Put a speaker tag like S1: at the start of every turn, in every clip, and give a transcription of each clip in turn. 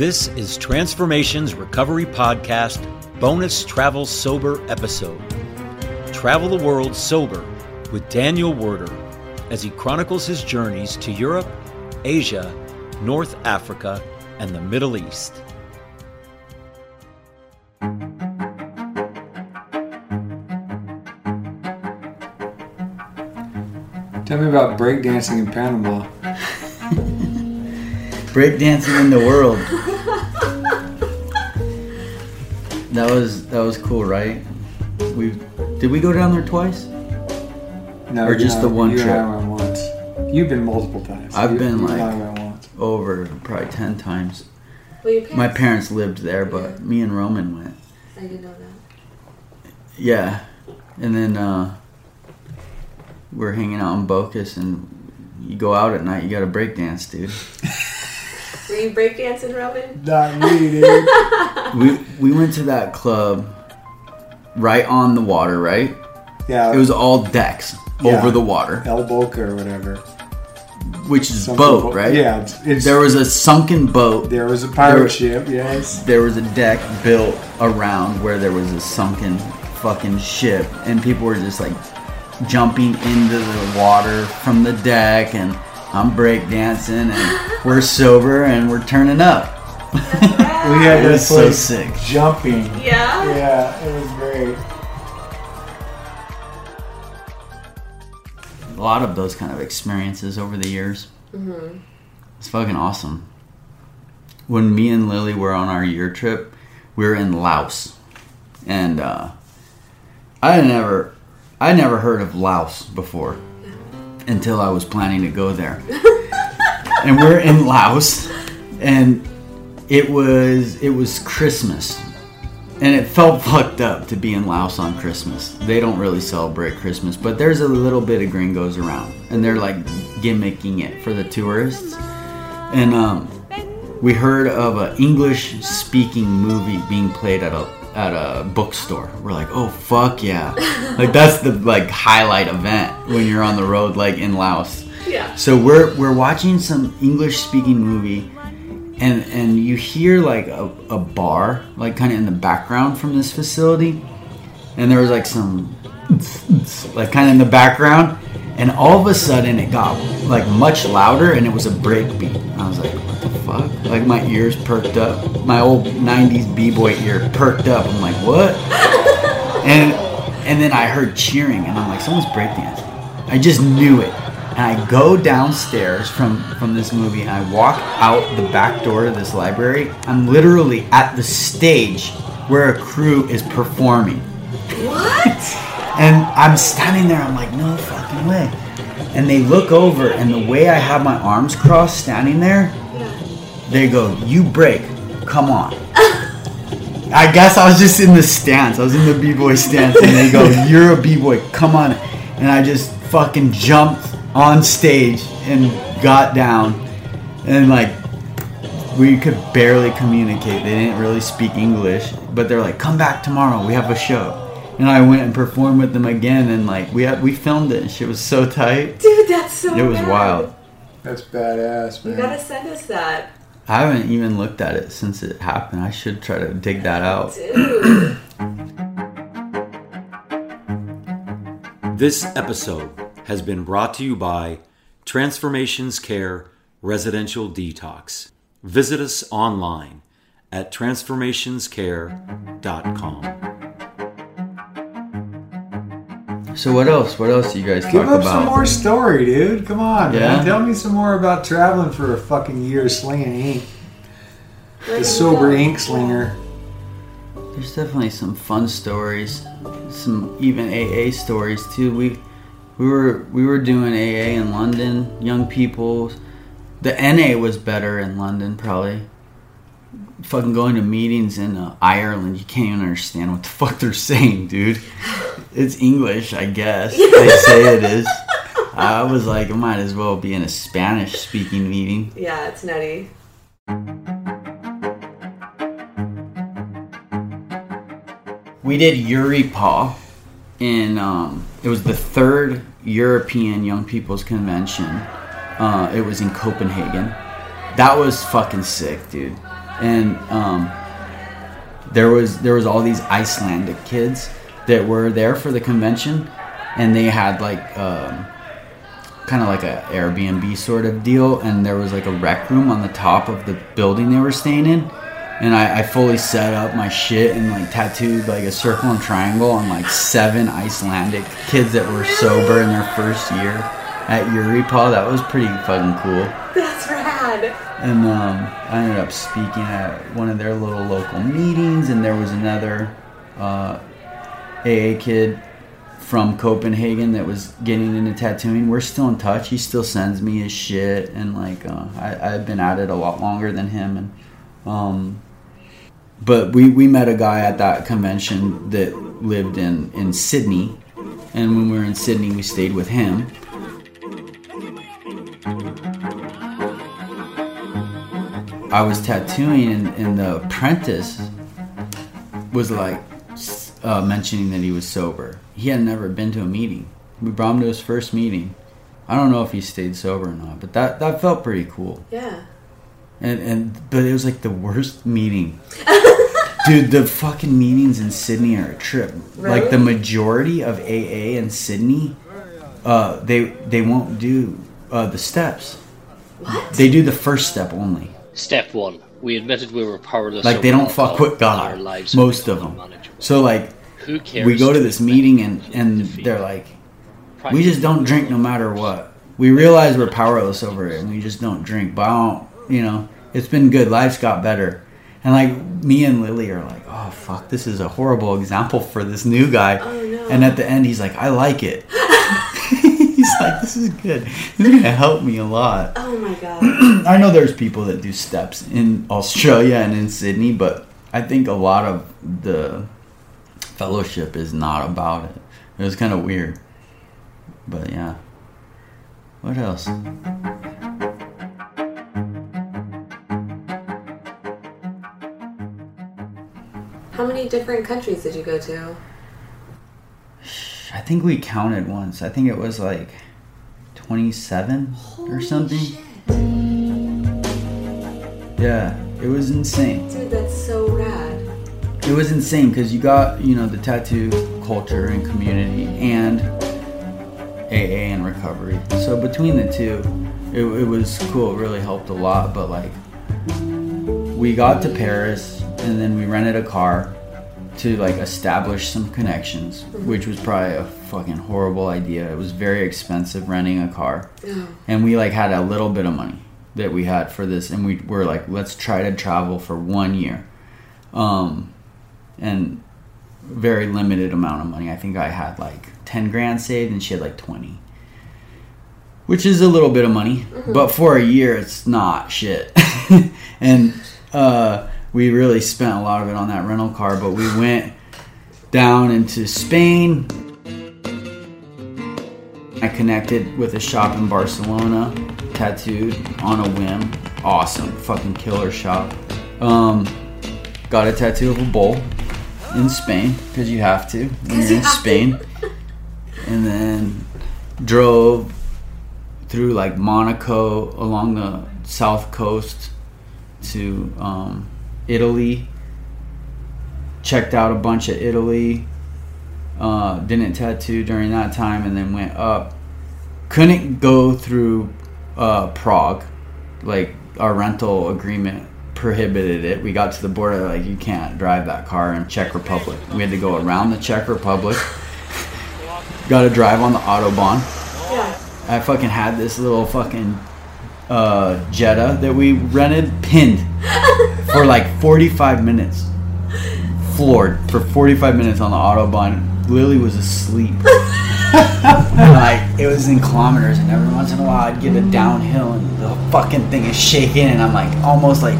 S1: This is Transformations Recovery Podcast bonus travel sober episode. Travel the world sober with Daniel Werder as he chronicles his journeys to Europe, Asia, North Africa, and the Middle East.
S2: Tell me about breakdancing in Panama.
S3: breakdancing in the world. That was that was cool, right? We did we go down there twice?
S2: No,
S3: Or just
S2: know,
S3: the one
S2: you and
S3: trip?
S2: I went once. You've been multiple times.
S3: I've
S2: You-
S3: been,
S2: you
S3: like- Over probably ten times.
S4: Well, parents,
S3: My parents lived there, but
S4: Yeah.
S3: me and Roman went.
S4: I didn't know that.
S3: Yeah, and then uh, we're hanging out in Bocas, and you go out at night, you got to breakdance, dude.
S4: Were you breakdancing, Robin?
S2: Not me, dude.
S3: we we went to that club right on the water, right?
S2: Yeah.
S3: It was all decks
S2: Yeah.
S3: over the water,
S2: El Boca or whatever.
S3: which is
S2: Something
S3: boat,
S2: bo-
S3: right?
S2: Yeah. It's, it's,
S3: There was a sunken boat.
S2: there was a pirate
S3: there-
S2: ship. Yes.
S3: There was a deck built around where there was a sunken fucking ship, and people were just like jumping into the water from the deck, and I'm breakdancing, and we're sober, and we're turning up.
S2: We had
S3: It
S2: that
S3: was so sick.
S2: jumping.
S4: Yeah.
S2: Yeah, it was great.
S3: A lot of those kind of experiences over the years. It's fucking awesome. When me and Lily were on our year trip, we were in Laos, and uh, I had never, I never heard of Laos before until I was planning to go there. and we're in Laos, and it was it was Christmas, and it felt fucked up to be in Laos on Christmas. They don't really celebrate Christmas, but there's a little bit of gringos around, and they're like gimmicking it for the tourists. And um, we heard of an English-speaking movie being played at a at a bookstore. We're like, oh fuck yeah! like that's the like highlight event when you're on the road, like in Laos.
S4: Yeah.
S3: So we're we're watching some English speaking movie and and you hear like a, a bar like kind of in the background from this facility and there was like some like kind of in the background and all of a sudden it got like much louder and it was a break beat i was like what the fuck? Like my ears perked up. My old 90s b-boy ear perked up. I'm like what? And and then I heard cheering, and I'm like, someone's breakdancing. I just knew it, and I go downstairs from from this movie, and I walk out the back door to this library. I'm literally at the stage where a crew is performing,
S4: What?
S3: And I'm standing there. I'm like, no fucking way. And they look over, and the way I have my arms crossed, standing there, they go, "You break, come on." I guess I was just in the stance. I was in the b-boy stance, and they go, "You're a b-boy, come on!" And I just fucking jumped on stage and got down, and like we could barely communicate. They didn't really speak English, but they're like, "Come back tomorrow. We have a show." And I went and performed with them again, and like we had, we filmed it. and Shit was so tight.
S4: Dude, that's so
S3: It was
S4: bad.
S3: wild.
S2: That's badass, man.
S4: You gotta send us that.
S3: I haven't even looked at it since it happened. I should try to dig that out.
S4: Dude.
S1: This episode has been brought to you by Transformations Care Residential Detox. Visit us online at transformationscare.com.
S3: So what else? What else do you guys talk about?
S2: Give
S3: talk
S2: up
S3: about?
S2: some more story, dude. Come on,
S3: Yeah?
S2: man. Tell me some more about traveling for a fucking year slinging ink. The sober ink slinger.
S3: There's definitely some fun stories, some even AA stories too. We we were we were doing AA in London, young people. The NA was better in London, probably. Fucking going to meetings in uh, Ireland, you can't even understand what the fuck they're saying, dude. It's English, I guess. They say it is. I was like, I might as well be in a Spanish speaking meeting.
S4: Yeah, it's nutty.
S3: We did EURYPAA in um, it was the third European Young People's Convention. Uh, it was in Copenhagen. That was fucking sick, dude. and um, there was there was all these Icelandic kids that were there for the convention, and they had like um, kind of like a Airbnb sort of deal, and there was like a rec room on the top of the building they were staying in, and I, I fully set up my shit and like tattooed like a circle and triangle on like seven Icelandic kids that were sober in their first year at EURYPAA. That was pretty fucking cool.
S4: That's rad.
S3: And um, I ended up speaking at one of their little local meetings, and there was another uh, AA kid from Copenhagen that was getting into tattooing. We're still in touch. He still sends me his shit, and like uh, I, I've been at it a lot longer than him. And um, but we we met a guy at that convention that lived in in Sydney, and when we were in Sydney, we stayed with him. I was tattooing, and, and the apprentice was like uh, mentioning that he was sober. He had never been to a meeting. We brought him to his first meeting. I don't know if he stayed sober or not, but that, that felt pretty cool.
S4: Yeah.
S3: And and but it was like the worst meeting. Dude, the fucking meetings in Sydney are a trip. Really? Like the majority of AA in Sydney, uh, they they won't do uh, the steps.
S4: What?
S3: They do the first step only.
S5: Step one, we admitted we were powerless.
S3: Like they don't fuck
S5: alcohol
S3: with
S5: our
S3: God.
S5: lives
S3: Most of them.
S5: unmanageable.
S3: So like
S5: Who cares?
S3: we go to
S5: to
S3: this meeting and and
S5: defeat?
S3: they're like, we just don't drink no matter what. We realize we're powerless over it, and we just don't drink. But I don't, you know, it's been good. Life's got better. And like me and Lily are like, oh fuck, this is a horrible example for this new guy.
S4: Oh, no.
S3: And at the end, he's like, I like it. like, this is good. This is gonna help me a lot.
S4: Oh my god.
S3: I know there's people that do steps in Australia and in Sydney, but I think a lot of the fellowship is not about it. It was kind of weird. But yeah. What else?
S4: How many different countries did you go to?
S3: I think we counted once. I think it was like 27 or something. Yeah, it was insane.
S4: Dude, that's so rad.
S3: It was insane because you got, you know, the tattoo culture and community and AA and recovery. So between the two, it, it was cool. It really helped a lot. But like, we got to Paris and then we rented a car to like establish some connections, which was probably a fucking horrible idea. It was very expensive renting a car. And we like had a little bit of money that we had for this and we were like let's try to travel for one year. Um and very limited amount of money. I think i had like 10 grand saved and she had like 20 which is a little bit of money but for a year it's not shit. And uh we really spent a lot of it on that rental car but we went down into spain I connected with a shop in Barcelona, tattooed on a whim. Awesome, fucking killer shop. Um, got a tattoo of a bull in Spain because you have to when you're in. Spain. And then drove through like Monaco along the south coast to um, Italy. Checked out a bunch of Italy uh, didn't tattoo during that time and then went up. Couldn't go through uh, prague. Like our rental agreement prohibited it. We got to the border like you can't drive that car in czech republic. We had to go around the czech republic. Got to drive on the autobahn.
S4: Yeah.
S3: i fucking had this little fucking uh, jetta that we rented pinned for like 45 minutes floored for 45 minutes on the autobahn. Lily was asleep. and like it was in kilometers, and every once in a while I'd get a downhill, and the fucking thing is shaking, and I'm like almost like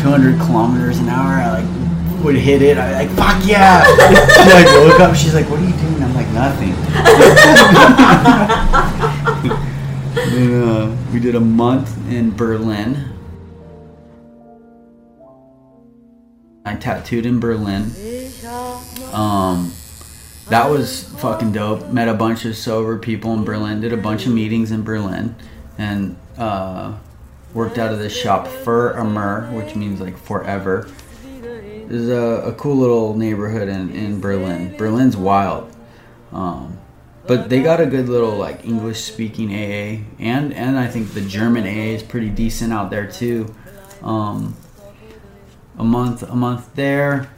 S3: 200 kilometers an hour. I like would hit it. I'm like fuck yeah. she like woke up. She's like, "What are you doing?" I'm like, "Nothing." then uh, we did a month in Berlin. I tattooed in Berlin. Um, that was fucking dope. Met a bunch of sober people in Berlin. Did a bunch of meetings in Berlin, and uh, worked out of this shop Für Immer, which means like forever. There's a, a cool little neighborhood in, in Berlin. Berlin's wild. Um, but they got a good little like English speaking AA and and I think the German AA is pretty decent out there too. Um, a month a month there.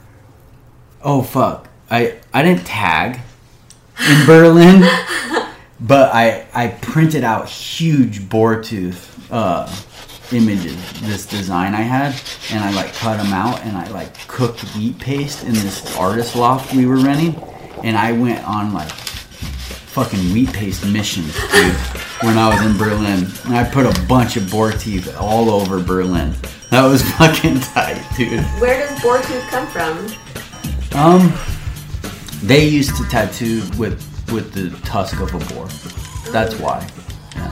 S3: Oh fuck. I I didn't tag in Berlin, but I I printed out huge boar tooth uh, images. This design I had, and I like cut them out, and I like cooked wheat paste in this artist loft we were renting, and I went on like fucking wheat paste missions, dude. When I was in Berlin, and I put a bunch of boar teeth all over Berlin. That was fucking tight, dude.
S4: Where does boar tooth come from?
S3: Um, they used to tattoo with with the tusk of a boar. That's why. Yeah.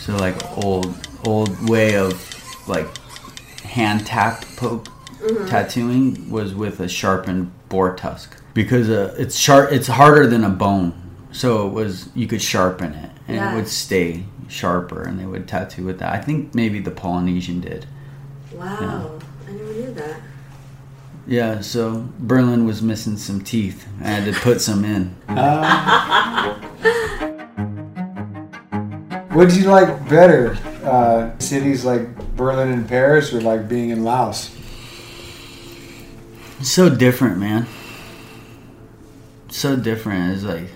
S3: So like old old way of like hand tapped poke tattooing was with a sharpened boar tusk because uh, it's sharp. It's harder than a bone, so it was you could sharpen it and
S4: Yeah.
S3: it would stay sharper, and they would tattoo with that. I think maybe the Polynesian did.
S4: Wow, I never knew that.
S3: Yeah, so Berlin was missing some teeth. I had to put some in.
S2: What did you like better? Uh, cities like Berlin and Paris, or like being in Laos?
S3: It's so different, man. So different. It's like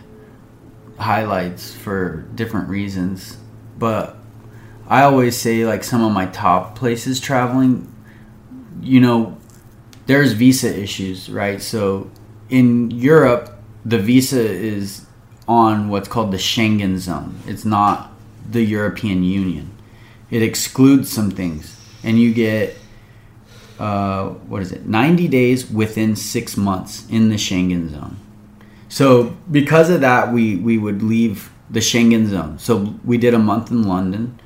S3: highlights for different reasons. But I always say, like, some of my top places traveling, you know, there's visa issues, right? So in Europe, the visa is on what's called the Schengen zone. It's not the European Union. It excludes some things, and you get uh, what is it? 90 days within six months in the Schengen zone. So because of that, we we would leave the Schengen zone. So we did a month in London.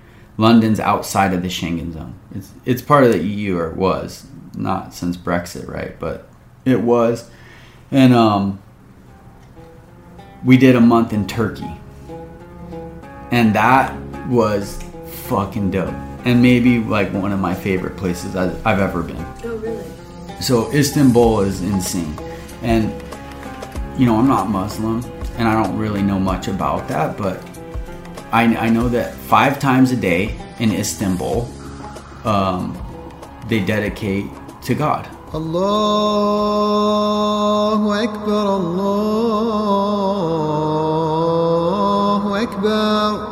S3: London's outside of the Schengen zone. It's it's part of the EU or was not since Brexit, right? But it was, and um, we did a month in Turkey, and that was fucking dope. And maybe like one of my favorite places I, I've ever been.
S4: Oh, really?
S3: So Istanbul is insane, and you know I'm not Muslim, and I don't really know much about that, but I, I know that five times a day in Istanbul, um, they dedicate to God.
S6: Allahu Akbar, Allahu Akbar.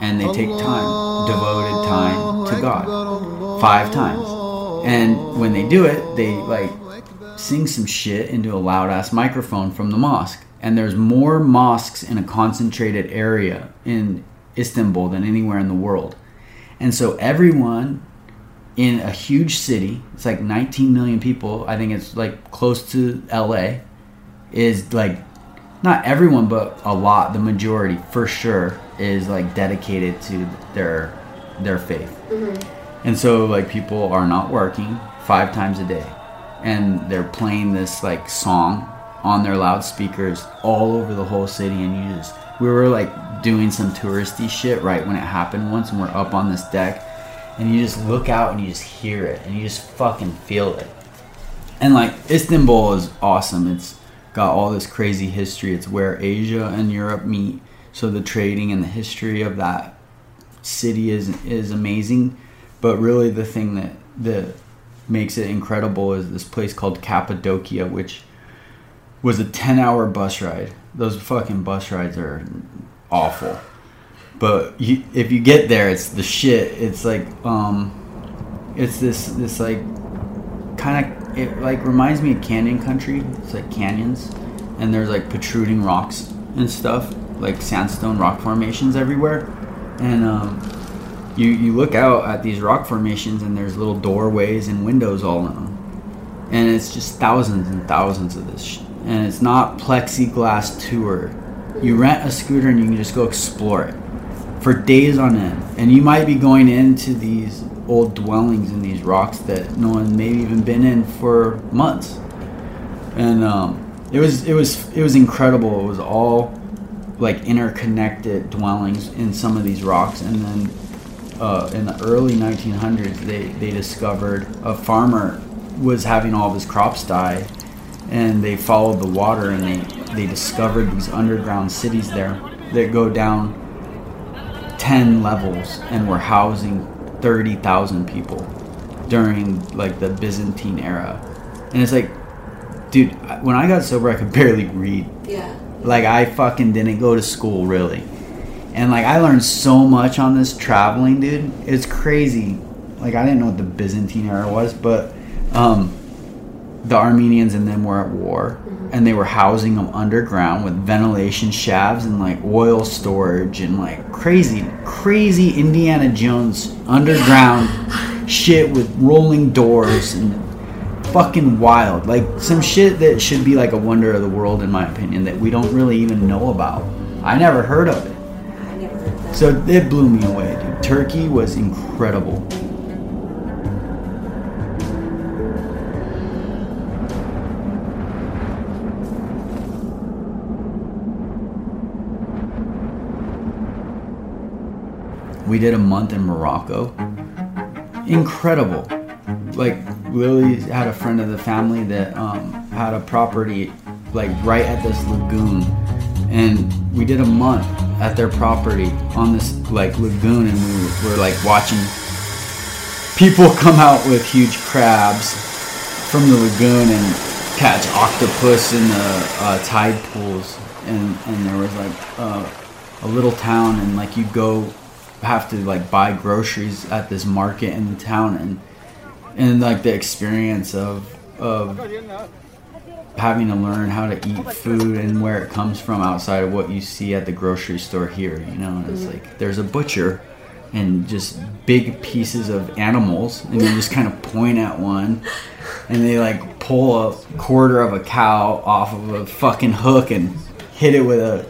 S3: And they take time, devoted time to God. Five times. And when they do it, they like sing some shit into a loud ass microphone from the mosque. And there's more mosques in a concentrated area in Istanbul than anywhere in the world. And so everyone in a huge city, it's like 19 million people, I think it's like close to LA, is like not everyone but a lot the majority for sure is like dedicated to their their faith. Mm-hmm. And so like people are not working five times a day. And they're playing this like song on their loudspeakers all over the whole city and you just we were like doing some touristy shit right when it happened once and we're up on this deck and you just look out and you just hear it and you just fucking feel it and like Istanbul is awesome. It's got all this crazy history. It's where Asia and Europe meet. So the trading and the history of that city is is amazing. But really, the thing that that makes it incredible is this place called Cappadocia, which was a ten hour bus ride. Those fucking bus rides are awful. But you, if you get there, it's the shit. It's like um, it's this this like kind of it like reminds me of canyon country it's like canyons and there's like protruding rocks and stuff like sandstone rock formations everywhere and um, you you look out at these rock formations and there's little doorways and windows all in them and it's just thousands and thousands of this. And it's not plexiglass tour you rent a scooter and you can just go explore it for days on end. And you might be going into these old dwellings in these rocks that no one maybe even been in for months. And um, it was it was it was incredible. It was all like interconnected dwellings in some of these rocks, and then uh, in the early 1900s, they, they discovered a farmer was having all of his crops die, and they followed the water and they, they discovered these underground cities there that go down 10 levels and were housing 30,000 people during like the Byzantine era. And it's like, dude, when I got sober, I could barely read.
S4: Yeah.
S3: Like I fucking didn't go to school really. And like I learned so much on this traveling, dude. It's crazy. Like I didn't know what the Byzantine era was, but um the Armenians and them were at war mm-hmm. and they were housing them underground with ventilation shafts and like oil storage and like crazy crazy Indiana Jones underground shit with rolling doors and fucking wild. Like some shit that should be like a wonder of the world, in my opinion, that we don't really even know about. I never heard of it.
S4: I never heard.
S3: So it blew me away, dude. Turkey was incredible. We did a month in Morocco. Incredible. Like Lily had a friend of the family that um, had a property like right at this lagoon, and we did a month at their property on this like lagoon, and we were, like watching people come out with huge crabs from the lagoon and catch octopus in the uh, tide pools, and and there was like uh, a little town, and like you go have to like buy groceries at this market in the town, and and like the experience of of having to learn how to eat food and where it comes from outside of what you see at the grocery store here you know? It's like there's a butcher and just big pieces of animals and you just kind of point at one and they like pull a quarter of a cow off of a fucking hook and hit it with a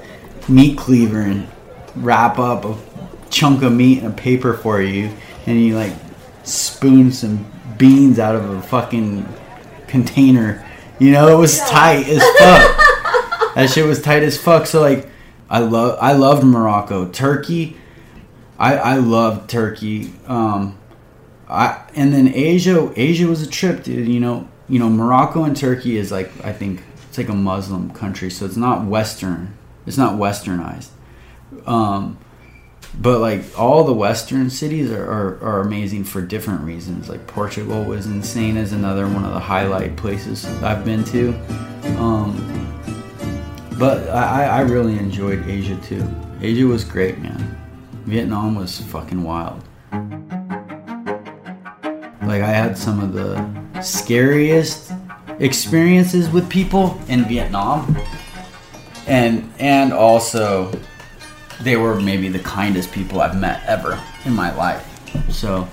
S3: meat cleaver and wrap up a chunk of meat in a paper for you and you like spoon some beans out of a fucking container you know it was tight as fuck that shit was tight as fuck so like i love i loved morocco turkey i i loved turkey um I and then Asia Asia was a trip, dude. You know, you know Morocco and Turkey is like I think it's like a Muslim country, so it's not Western. It's not Westernized. Um, but like all the Western cities are, are, are amazing for different reasons. Like Portugal was insane as another one of the highlight places I've been to. Um, but I, I I really enjoyed Asia too. Asia was great, man. Vietnam was fucking wild. Like I had some of the scariest experiences with people in Vietnam. And and also they were maybe the kindest people I've met ever in my life. So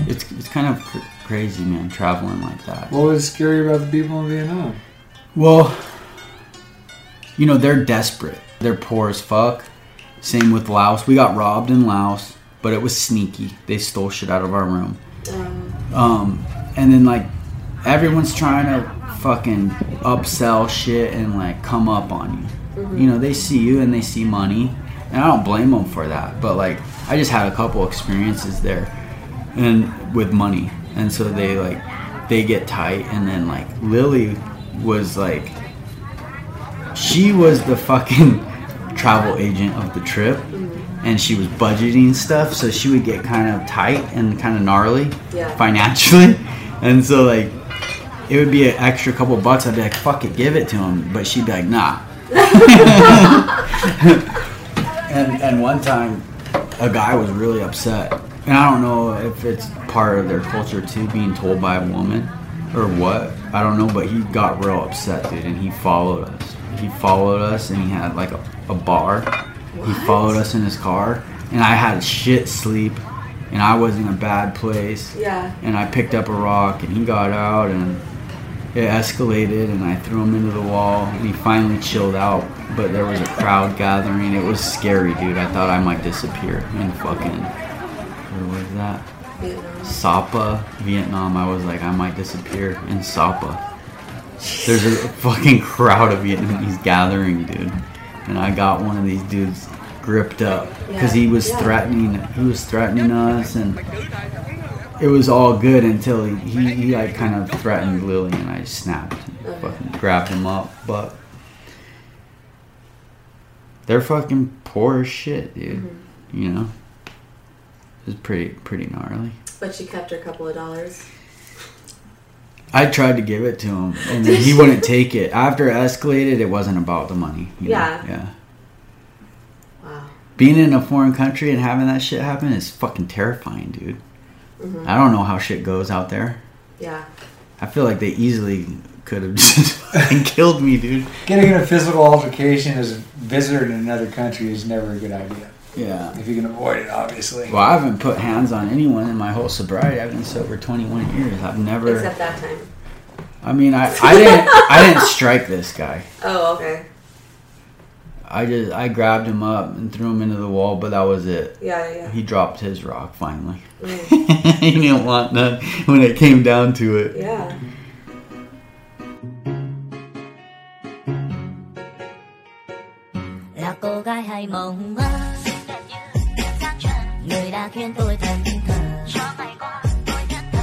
S3: it's it's kind of cr- crazy, man, traveling like that.
S2: What was scary about the people in Vietnam?
S3: Well, you know, they're desperate. They're poor as fuck. Same with Laos. We got robbed in Laos, but it was sneaky. They stole shit out of our room.
S4: Um,
S3: Um, and then like everyone's trying to fucking upsell shit and like come up on you. You know, they see you and they see money, and I don't blame them for that. But like, I just had a couple experiences there, and with money, and so they like they get tight, and then like Lily was like, she was the fucking travel agent of the trip. Mm-hmm. And she was budgeting stuff, so she would get kind of tight and kind of gnarly
S4: Yeah.
S3: financially. And so like it would be an extra couple bucks. I'd be like, fuck it, give it to him. But she'd be like, nah. and and one time, a guy was really upset, and I don't know if it's part of their culture too, being told by a woman or what. I don't know, but he got real upset, dude, and he followed us. He followed us, and he had like a, a bar. He followed us in his car, and I had shit sleep, and I was in a bad place
S4: yeah.
S3: and I picked up a rock and he got out and it escalated and I threw him into the wall and he finally chilled out but there was a crowd gathering. It was scary dude. I thought I might disappear in fucking where was that? Sapa Vietnam. I was like I might disappear in Sapa. There's a fucking crowd of Vietnamese gathering dude. And I got one of these dudes gripped up because he was threatening. He was threatening us, and it was all good until he, he, he like kind of threatened Lily, and I snapped, and fucking grabbed him up. But they're fucking poor as shit, dude. You know, it's pretty pretty gnarly.
S4: But she kept her couple of dollars.
S3: I tried to give it to him, and then he wouldn't take it. After it escalated, it wasn't about the money. you know?
S4: Yeah.
S3: Yeah.
S4: Wow.
S3: Being in a foreign country and having that shit happen is fucking terrifying, dude.
S4: Mm-hmm.
S3: I don't know how shit goes out there.
S4: Yeah.
S3: I feel like they easily could have just killed me, dude.
S2: Getting in a physical altercation as a visitor in another country is never a good idea.
S3: Yeah.
S2: If you can avoid it, obviously.
S3: Well, I haven't put hands on anyone in my whole sobriety. I've been sober 21 years. I've never.
S4: Except that time.
S3: I mean, I, I didn't I didn't strike this guy.
S4: Oh, okay.
S3: I just I grabbed him up and threw him into the wall, but that was it.
S4: Yeah, yeah.
S3: He dropped his rock finally.
S4: Mm.
S3: he didn't want none when it came down to it.
S4: Yeah.
S7: Hay mộng mơ người đã khiến tôi thần. Thờ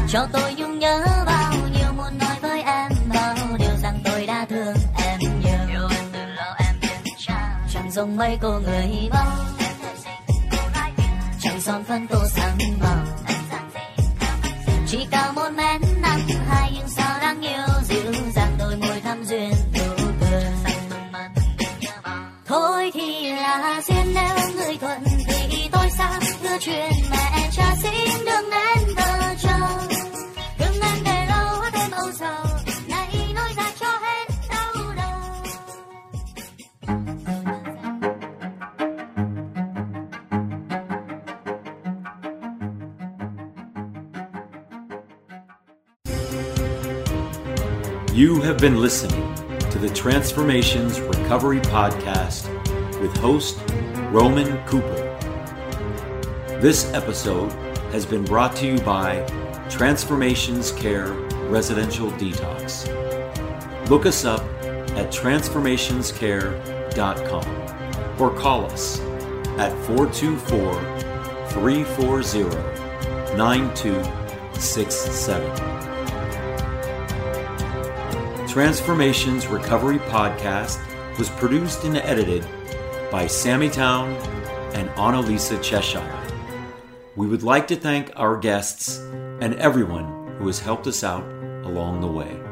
S7: cho tôi nhung nhớ bao nhiêu muốn nói với em bao điều rằng tôi đã thương em nhiều. Chẳng giống mấy cô người bao chẳng son phấn tô sáng màu chỉ cao một mét
S1: have been listening to the Transformations Recovery Podcast with host Roman Cooper. This episode has been brought to you by Transformations Care Residential Detox. Look us up at transformationscare.com or call us at 424 340 9267. Transformations Recovery Podcast was produced and edited by Sammy Town and Annalisa Cheshire. We would like to thank our guests and everyone who has helped us out along the way.